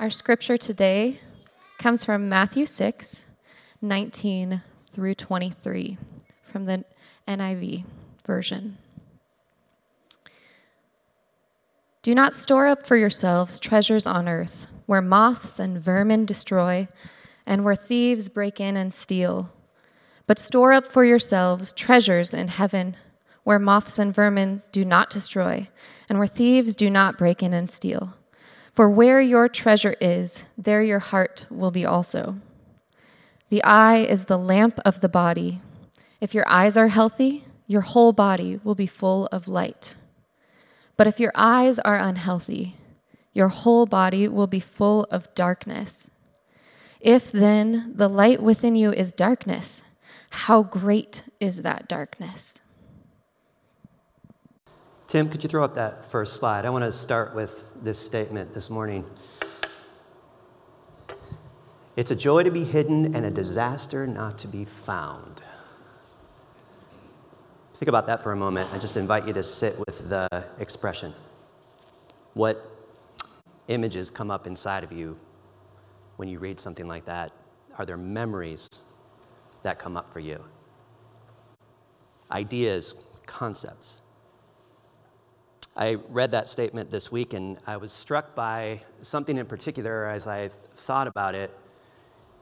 Our scripture today comes from Matthew 6, 19 through 23 from the NIV version. Do not store up for yourselves treasures on earth, where moths and vermin destroy, and where thieves break in and steal. But store up for yourselves treasures in heaven, where moths and vermin do not destroy, and where thieves do not break in and steal. For where your treasure is, there your heart will be also. The eye is the lamp of the body. If your eyes are healthy, your whole body will be full of light. But if your eyes are unhealthy, your whole body will be full of darkness. If then the light within you is darkness, how great is that darkness? Tim, could you throw up that first slide? I want to start with this statement this morning. It's a joy to be hidden and a disaster not to be found. Think about that for a moment. I just invite you to sit with the expression. What images come up inside of you when you read something like that? Are there memories that come up for you? Ideas, concepts. I read that statement this week and I was struck by something in particular as I thought about it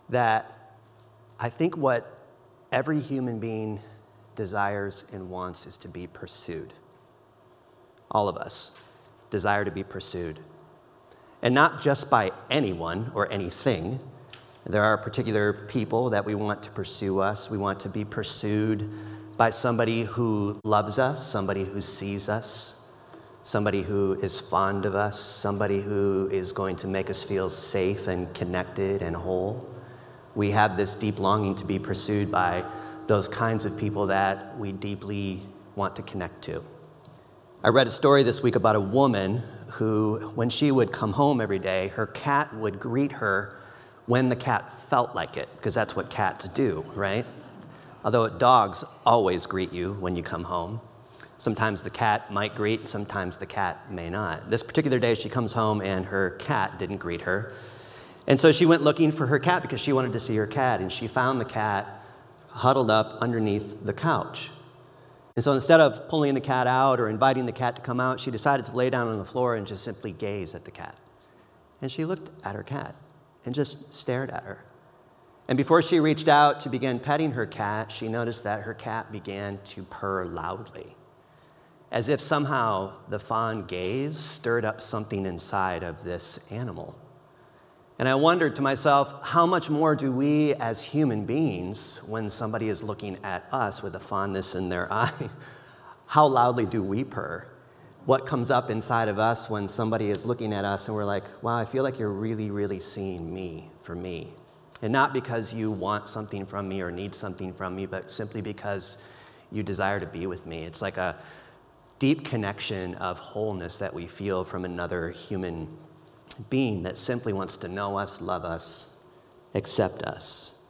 that I think what every human being desires and wants is to be pursued. All of us desire to be pursued. And not just by anyone or anything. There are particular people that we want to pursue us. We want to be pursued by somebody who loves us, somebody who sees us, somebody who is fond of us, somebody who is going to make us feel safe and connected and whole. We have this deep longing to be pursued by those kinds of people that we deeply want to connect to. I read a story this week about a woman who, when she would come home every day, her cat would greet her when the cat felt like it, because that's what cats do, right? Although dogs always greet you when you come home. Sometimes the cat might greet, sometimes the cat may not. This particular day, she comes home and her cat didn't greet her. And so she went looking for her cat because she wanted to see her cat, and she found the cat huddled up underneath the couch. And so instead of pulling the cat out or inviting the cat to come out, she decided to lay down on the floor and just simply gaze at the cat. And she looked at her cat and just stared at her. And before she reached out to begin petting her cat, she noticed that her cat began to purr loudly as if somehow the fond gaze stirred up something inside of this animal. And I wondered to myself, how much more do we as human beings, when somebody is looking at us with a fondness in their eye, how loudly do we purr? What comes up inside of us when somebody is looking at us and we're like, wow, I feel like you're really, really seeing me for me. And not because you want something from me or need something from me, but simply because you desire to be with me. It's like a, deep connection of wholeness that we feel from another human being that simply wants to know us, love us, accept us.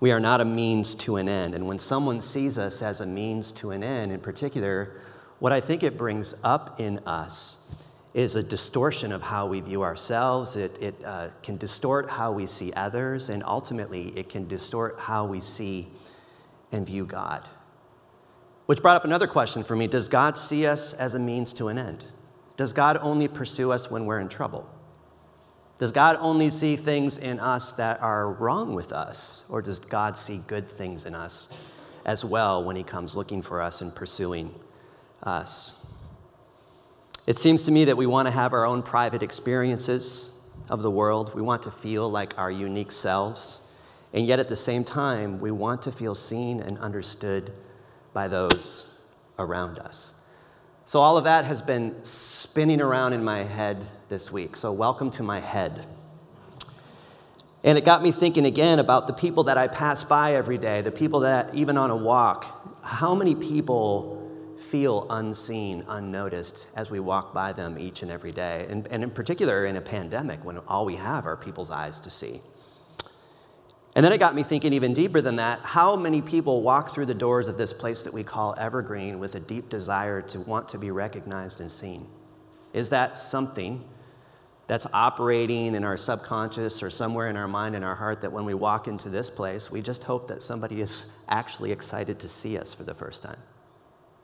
We are not a means to an end. And when someone sees us as a means to an end, in particular, what I think it brings up in us is a distortion of how we view ourselves. It, it uh, can distort how we see others, and ultimately, it can distort how we see and view God. Which brought up another question for me Does God see us as a means to an end? Does God only pursue us when we're in trouble? Does God only see things in us that are wrong with us? Or does God see good things in us as well when He comes looking for us and pursuing us? It seems to me that we want to have our own private experiences of the world. We want to feel like our unique selves. And yet at the same time, we want to feel seen and understood by those around us. So, all of that has been spinning around in my head this week. So, welcome to my head. And it got me thinking again about the people that I pass by every day, the people that, even on a walk, how many people feel unseen, unnoticed as we walk by them each and every day? And, and in particular, in a pandemic when all we have are people's eyes to see. And then it got me thinking even deeper than that how many people walk through the doors of this place that we call Evergreen with a deep desire to want to be recognized and seen? Is that something that's operating in our subconscious or somewhere in our mind and our heart that when we walk into this place, we just hope that somebody is actually excited to see us for the first time.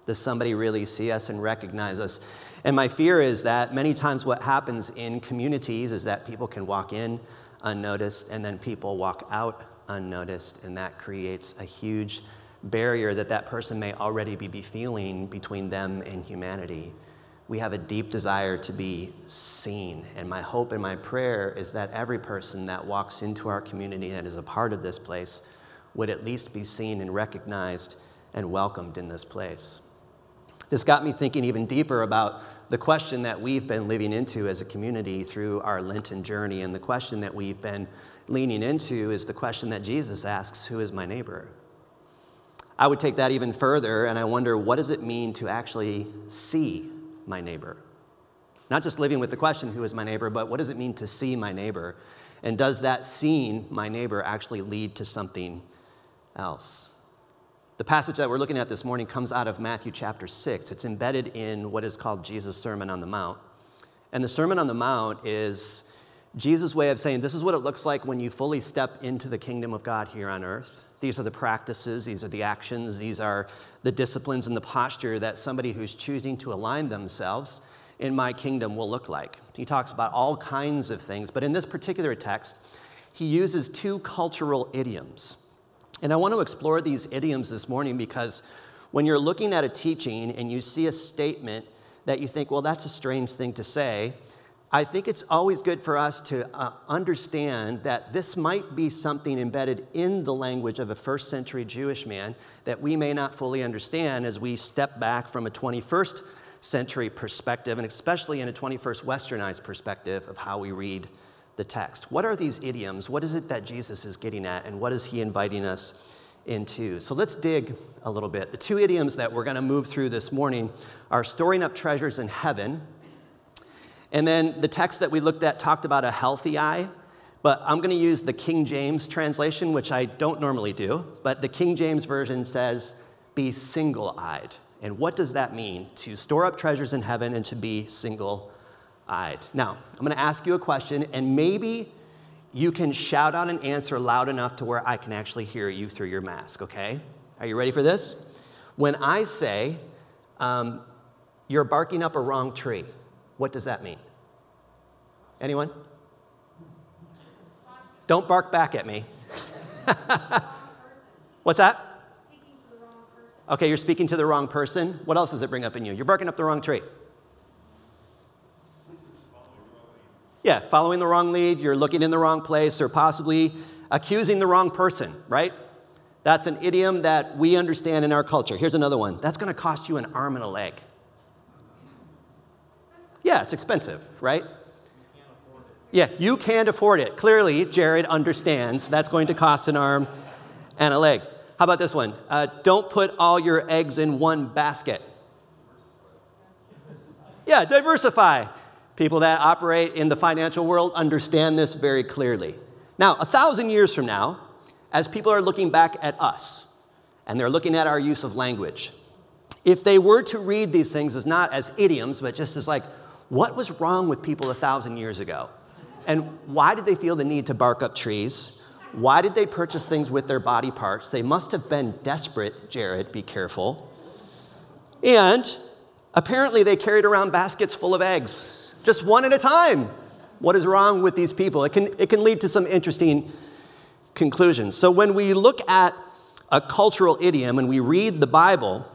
Does somebody really see us and recognize us? And my fear is that many times what happens in communities is that people can walk in unnoticed and then people walk out unnoticed, and that creates a huge barrier that that person may already be feeling between them and humanity we have a deep desire to be seen. And my hope and my prayer is that every person that walks into our community that is a part of this place would at least be seen and recognized and welcomed in this place. This got me thinking even deeper about the question that we've been living into as a community through our Lenten journey. And the question that we've been leaning into is the question that Jesus asks Who is my neighbor? I would take that even further, and I wonder what does it mean to actually see my neighbor? Not just living with the question, who is my neighbor, but what does it mean to see my neighbor? And does that seeing my neighbor actually lead to something else? The passage that we're looking at this morning comes out of Matthew chapter 6. It's embedded in what is called Jesus' Sermon on the Mount. And the Sermon on the Mount is Jesus' way of saying this is what it looks like when you fully step into the kingdom of God here on earth. These are the practices, these are the actions, these are the disciplines and the posture that somebody who's choosing to align themselves in my kingdom will look like. He talks about all kinds of things, but in this particular text, he uses two cultural idioms. And I want to explore these idioms this morning because when you're looking at a teaching and you see a statement that you think, well, that's a strange thing to say, I think it's always good for us to uh, understand that this might be something embedded in the language of a first century Jewish man that we may not fully understand as we step back from a 21st century perspective, and especially in a 21st westernized perspective of how we read the text. What are these idioms? What is it that Jesus is getting at, and what is he inviting us into? So let's dig a little bit. The two idioms that we're going to move through this morning are storing up treasures in heaven and then the text that we looked at talked about a healthy eye, but I'm going to use the King James translation, which I don't normally do, but the King James Version says, be single eyed. And what does that mean? To store up treasures in heaven and to be single eyed. Now, I'm going to ask you a question, and maybe you can shout out an answer loud enough to where I can actually hear you through your mask, okay? Are you ready for this? When I say, um, you're barking up a wrong tree, what does that mean? Anyone? Don't bark back at me. What's that? Okay, you're speaking to the wrong person. What else does it bring up in you? You're barking up the wrong tree. Yeah, following the wrong lead, you're looking in the wrong place, or possibly accusing the wrong person, right? That's an idiom that we understand in our culture. Here's another one that's gonna cost you an arm and a leg. Yeah, it's expensive, right? Yeah, you can't afford it. Clearly, Jared understands that's going to cost an arm and a leg. How about this one? Uh, don't put all your eggs in one basket. Yeah, diversify. People that operate in the financial world understand this very clearly. Now, a thousand years from now, as people are looking back at us and they're looking at our use of language, if they were to read these things as not as idioms, but just as like, what was wrong with people a thousand years ago? And why did they feel the need to bark up trees? Why did they purchase things with their body parts? They must have been desperate, Jared, be careful. And apparently they carried around baskets full of eggs, just one at a time. What is wrong with these people? It can, it can lead to some interesting conclusions. So when we look at a cultural idiom and we read the Bible,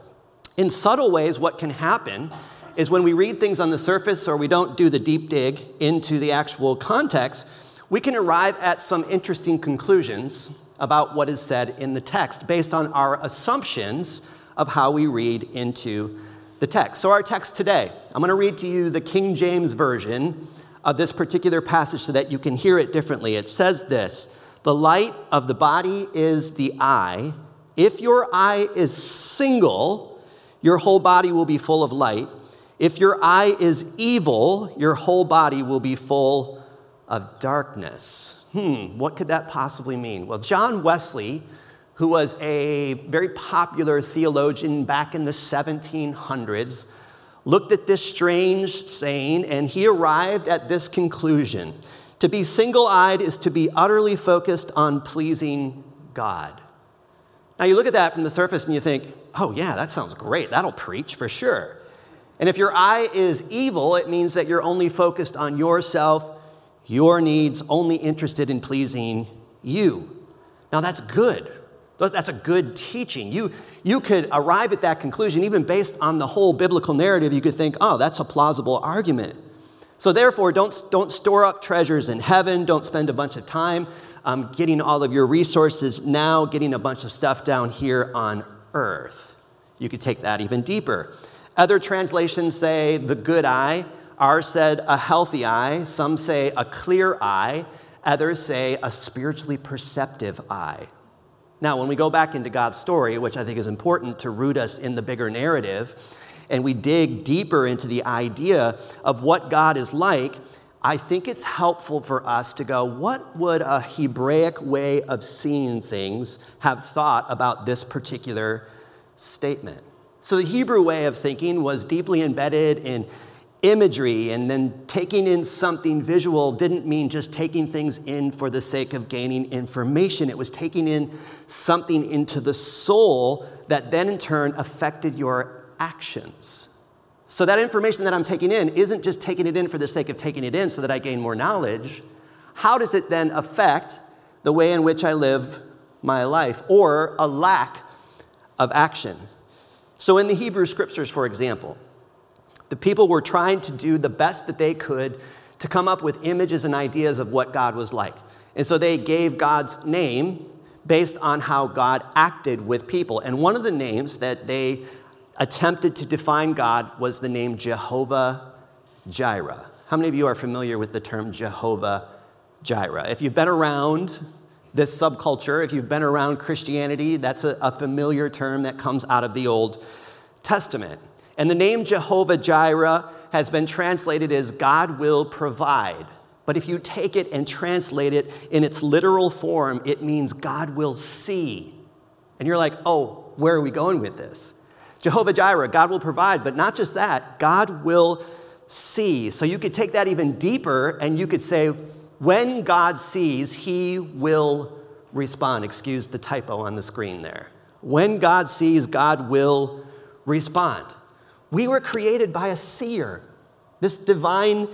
in subtle ways, what can happen is when we read things on the surface or we don't do the deep dig into the actual context, we can arrive at some interesting conclusions about what is said in the text based on our assumptions of how we read into the text. So, our text today, I'm going to read to you the King James Version of this particular passage so that you can hear it differently. It says this The light of the body is the eye. If your eye is single, your whole body will be full of light. If your eye is evil, your whole body will be full of darkness. Hmm, what could that possibly mean? Well, John Wesley, who was a very popular theologian back in the 1700s, looked at this strange saying and he arrived at this conclusion To be single eyed is to be utterly focused on pleasing God. Now, you look at that from the surface and you think, oh, yeah, that sounds great. That'll preach for sure. And if your eye is evil, it means that you're only focused on yourself, your needs, only interested in pleasing you. Now, that's good. That's a good teaching. You, you could arrive at that conclusion even based on the whole biblical narrative. You could think, oh, that's a plausible argument. So, therefore, don't, don't store up treasures in heaven. Don't spend a bunch of time um, getting all of your resources now, getting a bunch of stuff down here on earth. You could take that even deeper. Other translations say the good eye. Ours said a healthy eye. Some say a clear eye. Others say a spiritually perceptive eye. Now, when we go back into God's story, which I think is important to root us in the bigger narrative, and we dig deeper into the idea of what God is like, I think it's helpful for us to go, what would a Hebraic way of seeing things have thought about this particular statement? So, the Hebrew way of thinking was deeply embedded in imagery, and then taking in something visual didn't mean just taking things in for the sake of gaining information. It was taking in something into the soul that then in turn affected your actions. So, that information that I'm taking in isn't just taking it in for the sake of taking it in so that I gain more knowledge. How does it then affect the way in which I live my life or a lack of action? So, in the Hebrew scriptures, for example, the people were trying to do the best that they could to come up with images and ideas of what God was like. And so they gave God's name based on how God acted with people. And one of the names that they attempted to define God was the name Jehovah Jireh. How many of you are familiar with the term Jehovah Jireh? If you've been around this subculture, if you've been around Christianity, that's a, a familiar term that comes out of the Old Testament. And the name Jehovah Jireh has been translated as God will provide. But if you take it and translate it in its literal form, it means God will see. And you're like, oh, where are we going with this? Jehovah Jireh, God will provide, but not just that, God will see. So you could take that even deeper and you could say, when God sees, he will respond. Excuse the typo on the screen there. When God sees, God will respond. We were created by a seer, this divine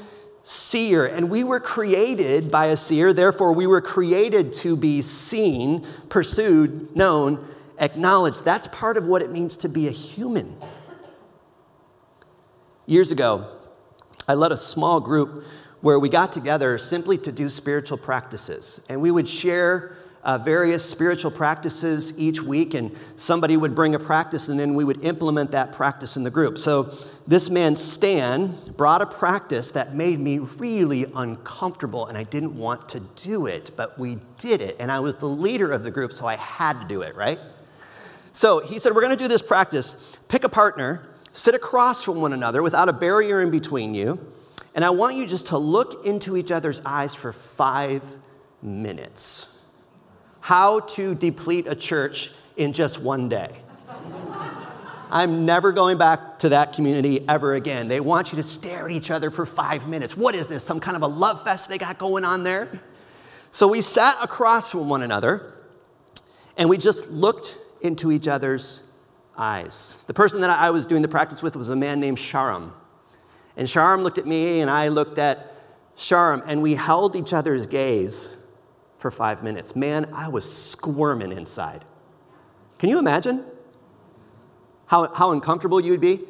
seer, and we were created by a seer, therefore, we were created to be seen, pursued, known, acknowledged. That's part of what it means to be a human. Years ago, I led a small group where we got together simply to do spiritual practices. And we would share uh, various spiritual practices each week, and somebody would bring a practice, and then we would implement that practice in the group. So this man, Stan, brought a practice that made me really uncomfortable, and I didn't want to do it, but we did it. And I was the leader of the group, so I had to do it, right? So he said, We're going to do this practice. Pick a partner, sit across from one another without a barrier in between you, and I want you just to look into each other's eyes for five minutes. How to deplete a church in just one day. I'm never going back to that community ever again. They want you to stare at each other for five minutes. What is this? Some kind of a love fest they got going on there? So we sat across from one another and we just looked into each other's eyes. The person that I was doing the practice with was a man named Sharam. And Sharam looked at me, and I looked at Sharam, and we held each other's gaze for five minutes. Man, I was squirming inside. Can you imagine how, how uncomfortable you'd be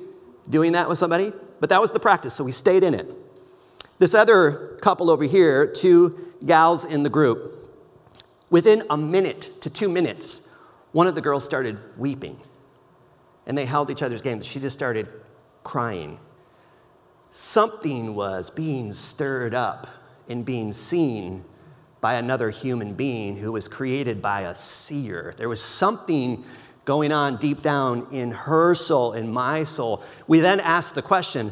doing that with somebody? But that was the practice, so we stayed in it. This other couple over here, two gals in the group, within a minute to two minutes, one of the girls started weeping, and they held each other's game. She just started crying. Something was being stirred up and being seen by another human being who was created by a seer. There was something going on deep down in her soul, in my soul. We then asked the question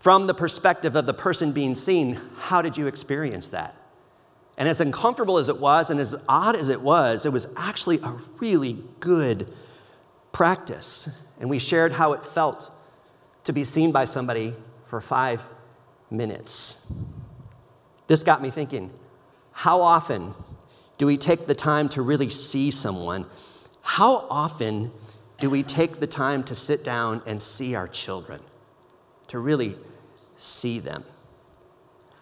from the perspective of the person being seen, how did you experience that? And as uncomfortable as it was and as odd as it was, it was actually a really good practice. And we shared how it felt to be seen by somebody for five minutes. This got me thinking how often do we take the time to really see someone? How often do we take the time to sit down and see our children, to really see them?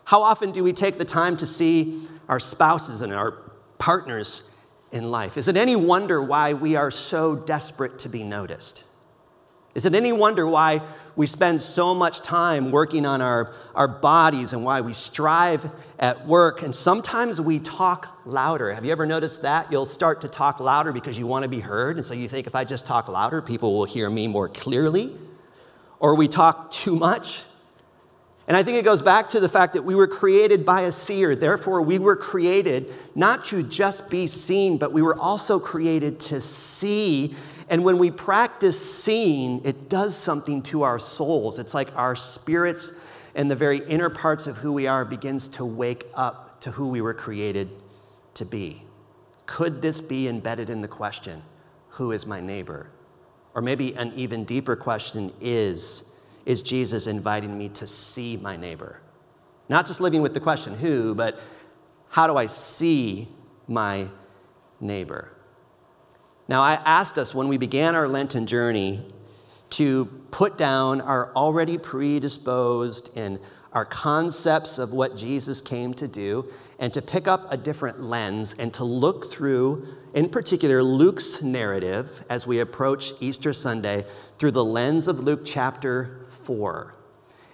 How often do we take the time to see our spouses and our partners in life? Is it any wonder why we are so desperate to be noticed? Is it any wonder why we spend so much time working on our, our bodies and why we strive at work? And sometimes we talk louder. Have you ever noticed that? You'll start to talk louder because you want to be heard. And so you think if I just talk louder, people will hear me more clearly. Or we talk too much. And I think it goes back to the fact that we were created by a seer. Therefore, we were created not to just be seen, but we were also created to see and when we practice seeing, it does something to our souls. It's like our spirits and the very inner parts of who we are begins to wake up to who we were created to be. Could this be embedded in the question, who is my neighbor? Or maybe an even deeper question is, is Jesus inviting me to see my neighbor? Not just living with the question, who, but how do I see my neighbor? Now, I asked us when we began our Lenten journey to put down our already predisposed and our concepts of what Jesus came to do and to pick up a different lens and to look through, in particular, Luke's narrative as we approach Easter Sunday through the lens of Luke chapter 4.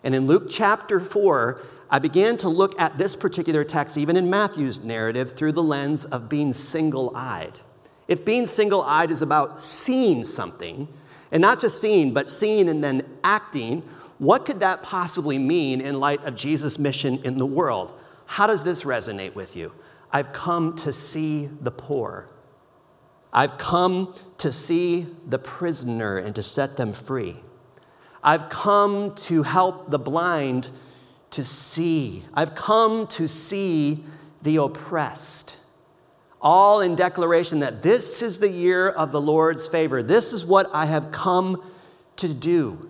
And in Luke chapter 4, I began to look at this particular text, even in Matthew's narrative, through the lens of being single eyed. If being single eyed is about seeing something, and not just seeing, but seeing and then acting, what could that possibly mean in light of Jesus' mission in the world? How does this resonate with you? I've come to see the poor. I've come to see the prisoner and to set them free. I've come to help the blind to see. I've come to see the oppressed all in declaration that this is the year of the Lord's favor. This is what I have come to do.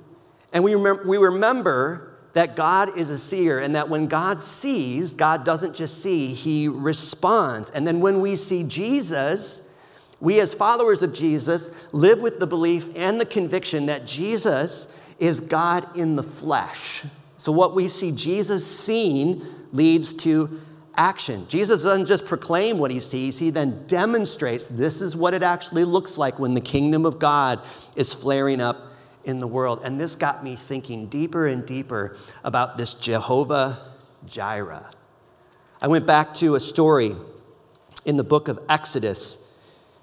And we remember, we remember that God is a seer and that when God sees, God doesn't just see, He responds. And then when we see Jesus, we as followers of Jesus live with the belief and the conviction that Jesus is God in the flesh. So what we see Jesus seeing leads to action. Jesus doesn't just proclaim what he sees, he then demonstrates this is what it actually looks like when the kingdom of God is flaring up in the world. And this got me thinking deeper and deeper about this Jehovah Jireh. I went back to a story in the book of Exodus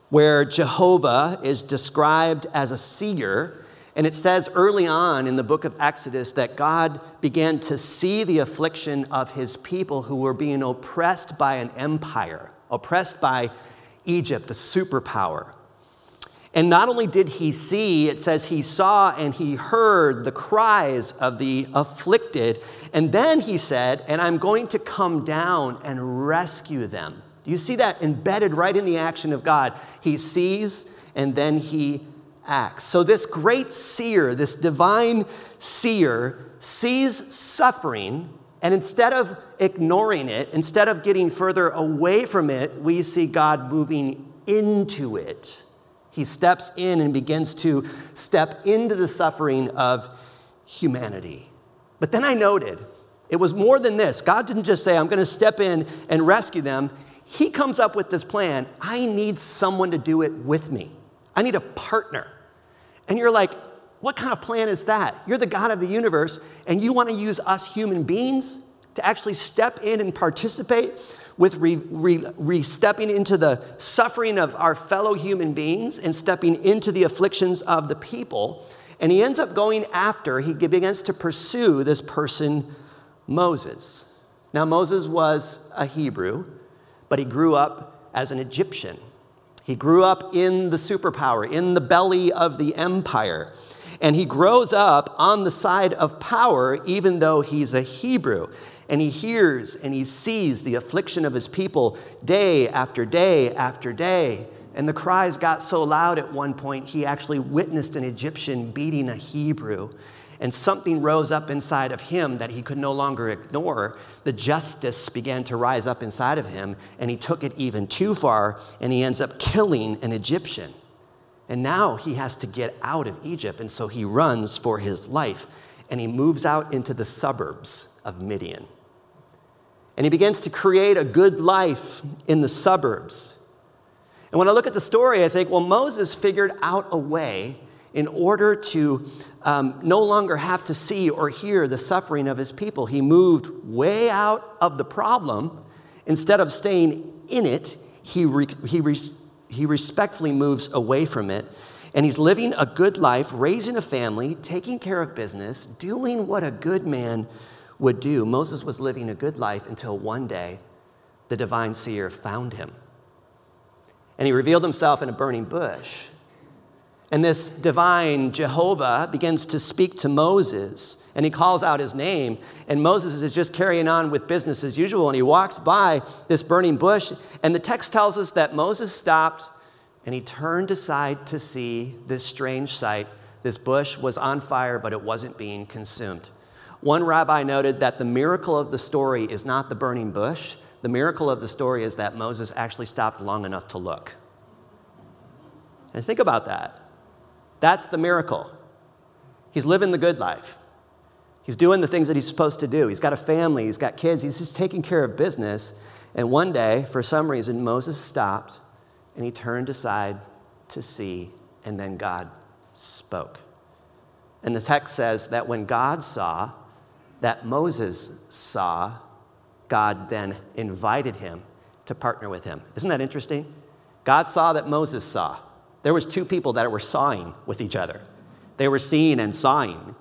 where Jehovah is described as a seer and it says early on in the book of Exodus that God began to see the affliction of his people who were being oppressed by an empire, oppressed by Egypt, a superpower. And not only did he see, it says he saw and he heard the cries of the afflicted. And then he said, And I'm going to come down and rescue them. Do you see that embedded right in the action of God? He sees and then he acts. So, this great seer, this divine seer, sees suffering, and instead of ignoring it, instead of getting further away from it, we see God moving into it. He steps in and begins to step into the suffering of humanity. But then I noted it was more than this. God didn't just say, I'm going to step in and rescue them. He comes up with this plan I need someone to do it with me. I need a partner. And you're like, what kind of plan is that? You're the God of the universe, and you want to use us human beings to actually step in and participate with re, re, re, stepping into the suffering of our fellow human beings and stepping into the afflictions of the people. And he ends up going after, he begins to pursue this person, Moses. Now, Moses was a Hebrew, but he grew up as an Egyptian. He grew up in the superpower, in the belly of the empire. And he grows up on the side of power, even though he's a Hebrew. And he hears and he sees the affliction of his people day after day after day. And the cries got so loud at one point, he actually witnessed an Egyptian beating a Hebrew. And something rose up inside of him that he could no longer ignore. The justice began to rise up inside of him, and he took it even too far, and he ends up killing an Egyptian. And now he has to get out of Egypt, and so he runs for his life, and he moves out into the suburbs of Midian. And he begins to create a good life in the suburbs. And when I look at the story, I think, well, Moses figured out a way in order to um, no longer have to see or hear the suffering of his people. He moved way out of the problem. Instead of staying in it, he, re- he, he respectfully moves away from it. And he's living a good life, raising a family, taking care of business, doing what a good man would do. Moses was living a good life until one day the divine seer found him. And he revealed himself in a burning bush. And this divine Jehovah begins to speak to Moses, and he calls out his name. And Moses is just carrying on with business as usual, and he walks by this burning bush. And the text tells us that Moses stopped and he turned aside to see this strange sight. This bush was on fire, but it wasn't being consumed. One rabbi noted that the miracle of the story is not the burning bush, the miracle of the story is that Moses actually stopped long enough to look. And think about that. That's the miracle. He's living the good life. He's doing the things that he's supposed to do. He's got a family, he's got kids, he's just taking care of business. And one day, for some reason, Moses stopped and he turned aside to see, and then God spoke. And the text says that when God saw, that Moses saw, God then invited him to partner with him. Isn't that interesting? God saw that Moses saw. There was two people that were sawing with each other. They were seeing and sawing.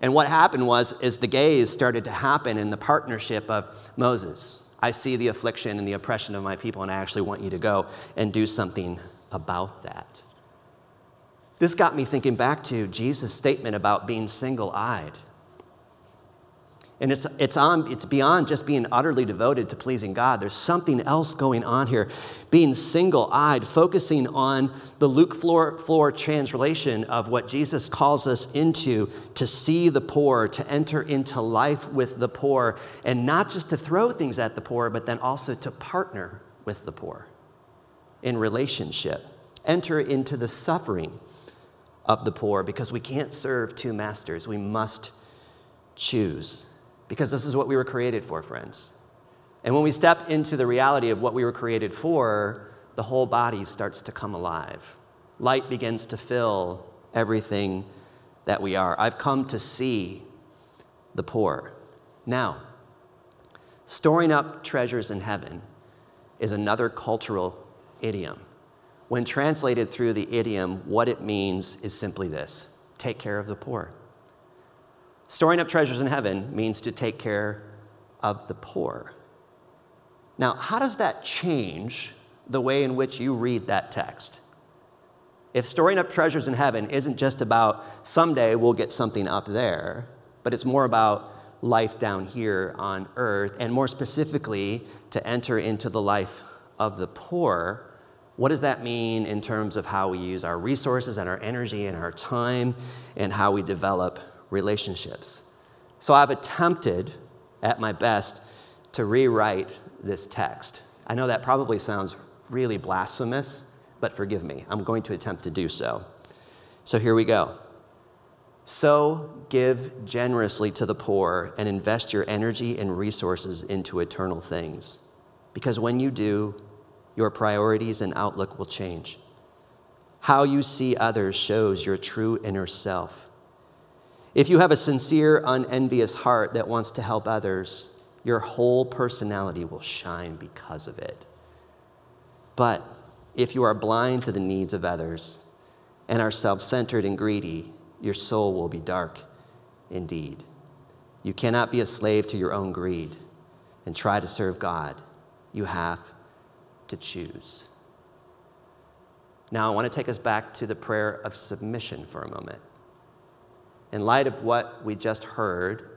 And what happened was is the gaze started to happen in the partnership of Moses. I see the affliction and the oppression of my people, and I actually want you to go and do something about that. This got me thinking back to Jesus' statement about being single eyed. And it's, it's, on, it's beyond just being utterly devoted to pleasing God. There's something else going on here. Being single eyed, focusing on the Luke floor, floor translation of what Jesus calls us into to see the poor, to enter into life with the poor, and not just to throw things at the poor, but then also to partner with the poor in relationship. Enter into the suffering of the poor because we can't serve two masters. We must choose because this is what we were created for, friends. And when we step into the reality of what we were created for, the whole body starts to come alive. Light begins to fill everything that we are. I've come to see the poor. Now, storing up treasures in heaven is another cultural idiom. When translated through the idiom, what it means is simply this take care of the poor. Storing up treasures in heaven means to take care of the poor. Now, how does that change the way in which you read that text? If storing up treasures in heaven isn't just about someday we'll get something up there, but it's more about life down here on earth, and more specifically, to enter into the life of the poor, what does that mean in terms of how we use our resources and our energy and our time and how we develop relationships. So I've attempted at my best to rewrite this text. I know that probably sounds really blasphemous, but forgive me. I'm going to attempt to do so. So here we go. So give generously to the poor and invest your energy and resources into eternal things. Because when you do, your priorities and outlook will change. How you see others shows your true inner self. If you have a sincere, unenvious heart that wants to help others, your whole personality will shine because of it. But if you are blind to the needs of others and are self centered and greedy, your soul will be dark indeed. You cannot be a slave to your own greed and try to serve God. You have to choose. Now, I want to take us back to the prayer of submission for a moment in light of what we just heard,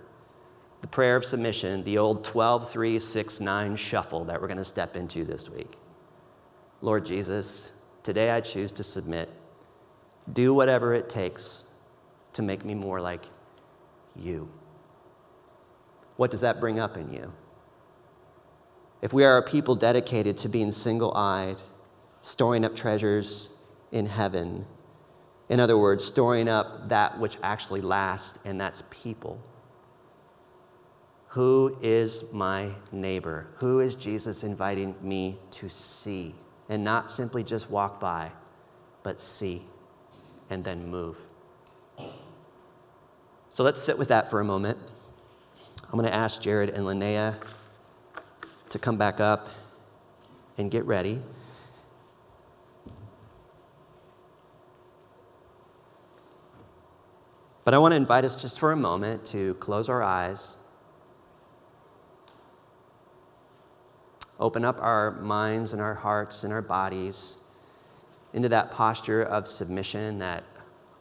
the prayer of submission, the old 12, 3, 6, 9 shuffle that we're going to step into this week. Lord Jesus, today I choose to submit. Do whatever it takes to make me more like you. What does that bring up in you? If we are a people dedicated to being single eyed, storing up treasures in heaven, in other words, storing up that which actually lasts, and that's people. Who is my neighbor? Who is Jesus inviting me to see? And not simply just walk by, but see and then move. So let's sit with that for a moment. I'm going to ask Jared and Linnea to come back up and get ready. But I want to invite us just for a moment to close our eyes, open up our minds and our hearts and our bodies into that posture of submission, that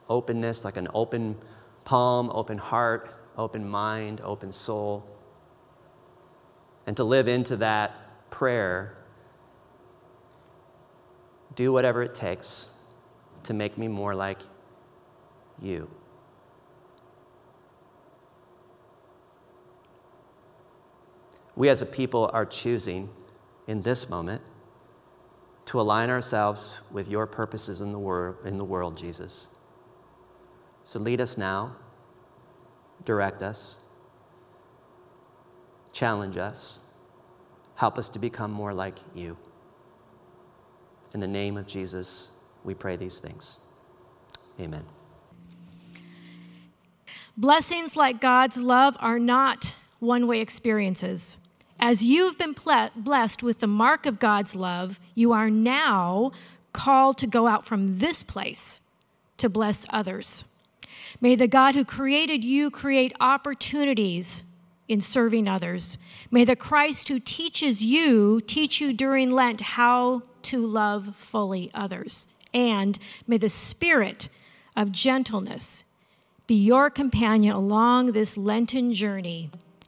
openness, like an open palm, open heart, open mind, open soul. And to live into that prayer do whatever it takes to make me more like you. We as a people are choosing in this moment to align ourselves with your purposes in the, wor- in the world, Jesus. So lead us now, direct us, challenge us, help us to become more like you. In the name of Jesus, we pray these things. Amen. Blessings like God's love are not one way experiences. As you've been blessed with the mark of God's love, you are now called to go out from this place to bless others. May the God who created you create opportunities in serving others. May the Christ who teaches you teach you during Lent how to love fully others. And may the Spirit of gentleness be your companion along this Lenten journey